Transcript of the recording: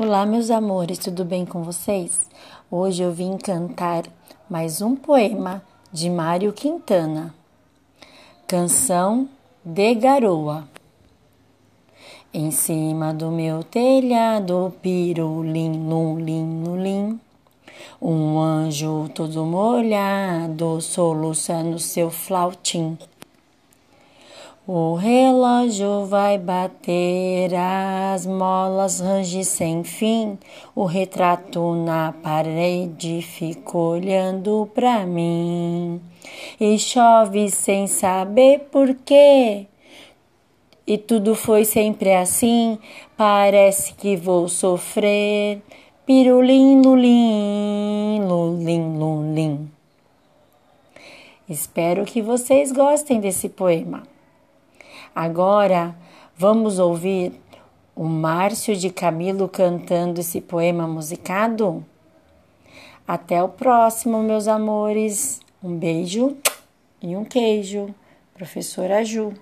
Olá, meus amores, tudo bem com vocês? Hoje eu vim cantar mais um poema de Mário Quintana. Canção de Garoa. Em cima do meu telhado, pirulim, lulim, lulim. Um anjo todo molhado, soluçando seu flautim. O relógio vai bater, as molas range sem fim. O retrato na parede fica olhando pra mim. E chove sem saber por quê. E tudo foi sempre assim. Parece que vou sofrer. Pirulim, lulim, lulim, lulim. Espero que vocês gostem desse poema. Agora vamos ouvir o Márcio de Camilo cantando esse poema musicado? Até o próximo, meus amores. Um beijo e um queijo. Professora Ju.